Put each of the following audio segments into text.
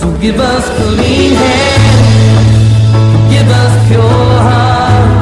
So give us clean hands, give us pure hearts.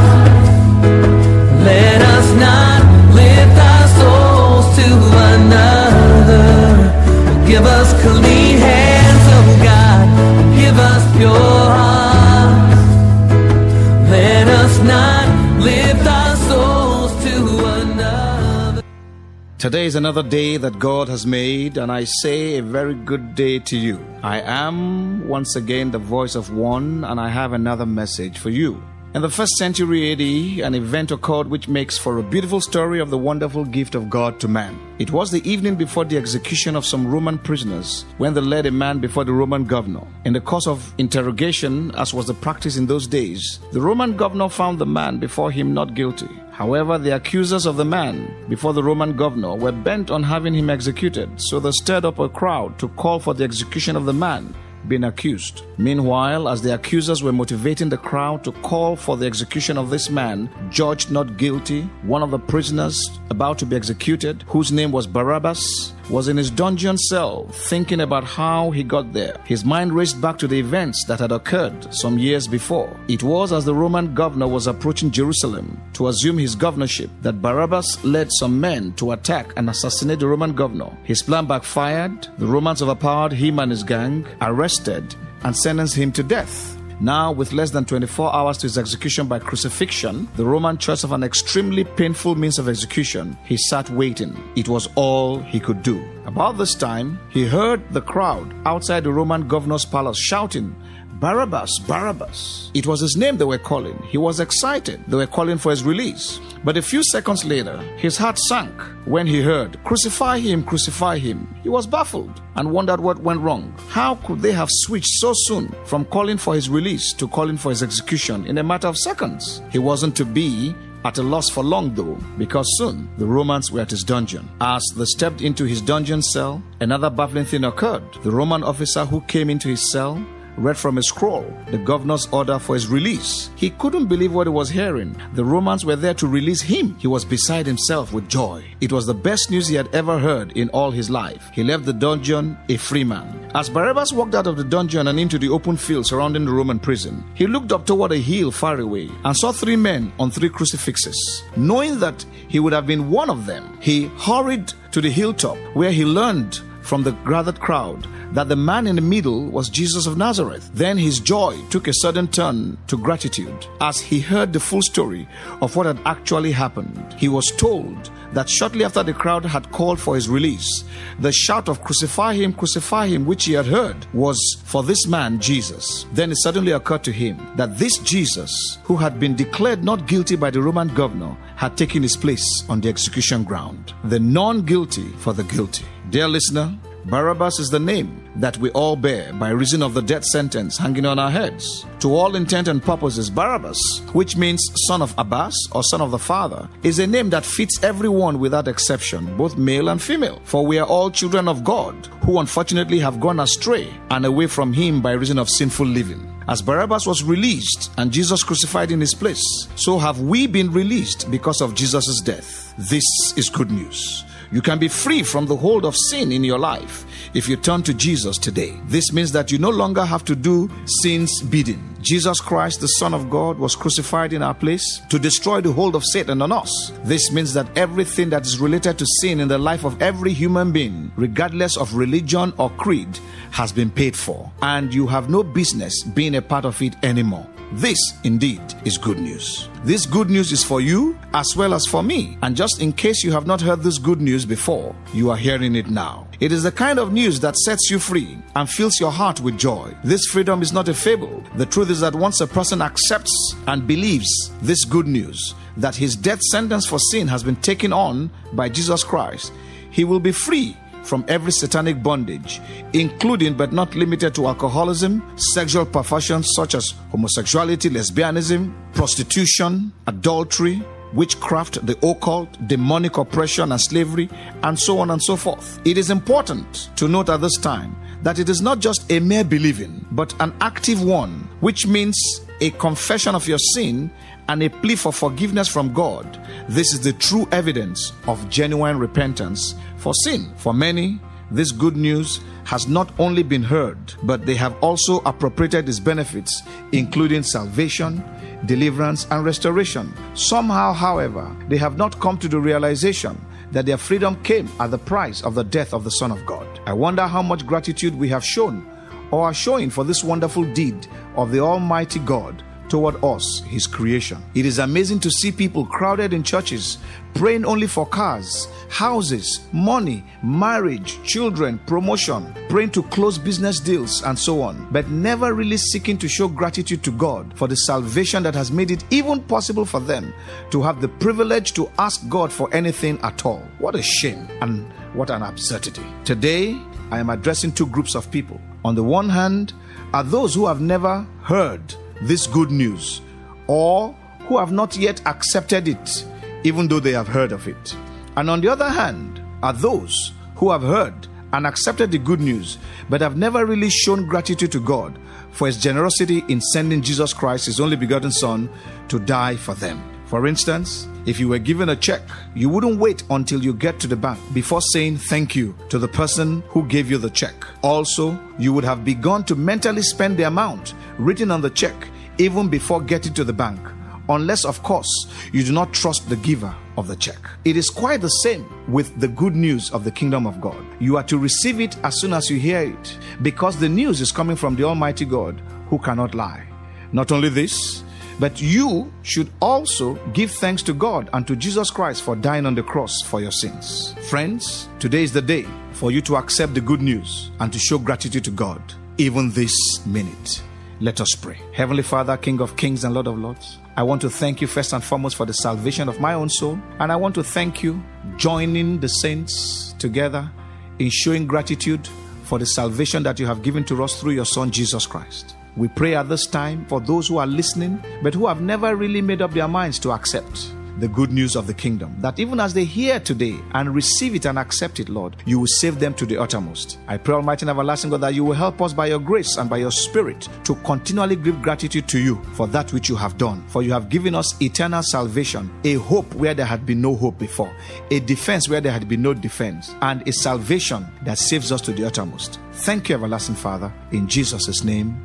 Today is another day that God has made, and I say a very good day to you. I am once again the voice of one, and I have another message for you. In the first century AD, an event occurred which makes for a beautiful story of the wonderful gift of God to man. It was the evening before the execution of some Roman prisoners when they led a man before the Roman governor. In the course of interrogation, as was the practice in those days, the Roman governor found the man before him not guilty. However, the accusers of the man before the Roman governor were bent on having him executed, so they stirred up a crowd to call for the execution of the man being accused. Meanwhile, as the accusers were motivating the crowd to call for the execution of this man, judged not guilty, one of the prisoners about to be executed, whose name was Barabbas, was in his dungeon cell thinking about how he got there. His mind raced back to the events that had occurred some years before. It was as the Roman governor was approaching Jerusalem to assume his governorship that Barabbas led some men to attack and assassinate the Roman governor. His plan backfired. The Romans overpowered him and his gang, arrested, and sentenced him to death. Now, with less than 24 hours to his execution by crucifixion, the Roman choice of an extremely painful means of execution, he sat waiting. It was all he could do. About this time, he heard the crowd outside the Roman governor's palace shouting, Barabbas, Barabbas. It was his name they were calling. He was excited. They were calling for his release. But a few seconds later, his heart sank when he heard, Crucify him, crucify him. He was baffled and wondered what went wrong. How could they have switched so soon from calling for his release to calling for his execution in a matter of seconds? He wasn't to be at a loss for long, though, because soon the Romans were at his dungeon. As they stepped into his dungeon cell, another baffling thing occurred. The Roman officer who came into his cell read from a scroll the governor's order for his release. He couldn't believe what he was hearing. The Romans were there to release him. He was beside himself with joy. It was the best news he had ever heard in all his life. He left the dungeon a free man. As Barabbas walked out of the dungeon and into the open field surrounding the Roman prison, he looked up toward a hill far away and saw three men on three crucifixes. Knowing that he would have been one of them, he hurried to the hilltop where he learned from the gathered crowd that the man in the middle was Jesus of Nazareth. Then his joy took a sudden turn to gratitude as he heard the full story of what had actually happened. He was told that shortly after the crowd had called for his release, the shout of crucify him, crucify him, which he had heard, was for this man, Jesus. Then it suddenly occurred to him that this Jesus, who had been declared not guilty by the Roman governor, had taken his place on the execution ground. The non guilty for the guilty. Dear listener, Barabbas is the name that we all bear by reason of the death sentence hanging on our heads. To all intent and purposes, Barabbas, which means son of Abbas or son of the father, is a name that fits everyone without exception, both male and female. For we are all children of God who unfortunately have gone astray and away from Him by reason of sinful living. As Barabbas was released and Jesus crucified in his place, so have we been released because of Jesus' death. This is good news. You can be free from the hold of sin in your life if you turn to Jesus today. This means that you no longer have to do sin's bidding. Jesus Christ, the Son of God, was crucified in our place to destroy the hold of Satan on us. This means that everything that is related to sin in the life of every human being, regardless of religion or creed, has been paid for, and you have no business being a part of it anymore. This indeed is good news. This good news is for you as well as for me. And just in case you have not heard this good news before, you are hearing it now. It is the kind of news that sets you free and fills your heart with joy. This freedom is not a fable. The truth is that once a person accepts and believes this good news, that his death sentence for sin has been taken on by Jesus Christ, he will be free from every satanic bondage, including but not limited to alcoholism, sexual perversions such as homosexuality, lesbianism, prostitution, adultery, witchcraft, the occult, demonic oppression and slavery, and so on and so forth. It is important to note at this time that it is not just a mere believing, but an active one, which means a confession of your sin and a plea for forgiveness from God. This is the true evidence of genuine repentance for sin. For many, This good news has not only been heard, but they have also appropriated its benefits, including salvation, deliverance, and restoration. Somehow, however, they have not come to the realization that their freedom came at the price of the death of the Son of God. I wonder how much gratitude we have shown or are showing for this wonderful deed of the Almighty God toward us, His creation. It is amazing to see people crowded in churches, praying only for cars, houses, money, marriage, children, promotion, praying to close business deals, and so on, but never really seeking to show gratitude to God for the salvation that has made it even possible for them to have the privilege to ask God for anything at all. What a shame and what an absurdity. Today, I am addressing two groups of people. On the one hand, are those who have never heard this good news or who have not yet accepted it, even though they have heard of it. And on the other hand, are those who have heard and accepted the good news, but have never really shown gratitude to God for His generosity in sending Jesus Christ, His only begotten Son, to die for them. For instance, if you were given a check, you wouldn't wait until you get to the bank before saying thank you to the person who gave you the check. Also, you would have begun to mentally spend the amount written on the check even before getting to the bank, unless, of course, you do not trust the giver of the check. It is quite the same with the good news of the kingdom of God. You are to receive it as soon as you hear it, because the news is coming from the Almighty God who cannot lie. Not only this, but you should also give thanks to God and to Jesus Christ for dying on the cross for your sins. Friends, today is the day for you to accept the good news and to show gratitude to God, even this minute. Let us pray. Heavenly Father, King of kings and Lord of lords, I want to thank you first and foremost for the salvation of my own soul. And I want to thank you joining the saints together in showing gratitude for the salvation that you have given to us through your Son, Jesus Christ. We pray at this time for those who are listening, but who have never really made up their minds to accept the good news of the kingdom. That even as they hear today and receive it and accept it, Lord, you will save them to the uttermost. I pray, Almighty and everlasting God, that you will help us by your grace and by your spirit to continually give gratitude to you for that which you have done. For you have given us eternal salvation, a hope where there had been no hope before, a defense where there had been no defense, and a salvation that saves us to the uttermost. Thank you, everlasting Father. In Jesus' name,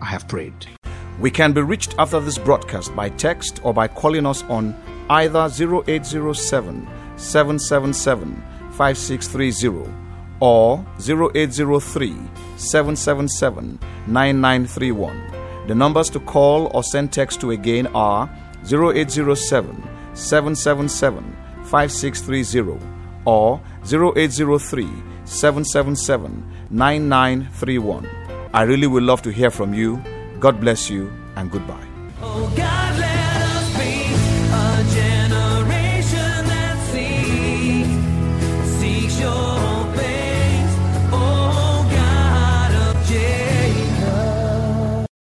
I have prayed. We can be reached after this broadcast by text or by calling us on either 0807 777 5630 or 0803 777 9931. The numbers to call or send text to again are 0807 777 5630 or 0803 777 9931. I really would love to hear from you. God bless you and goodbye. Oh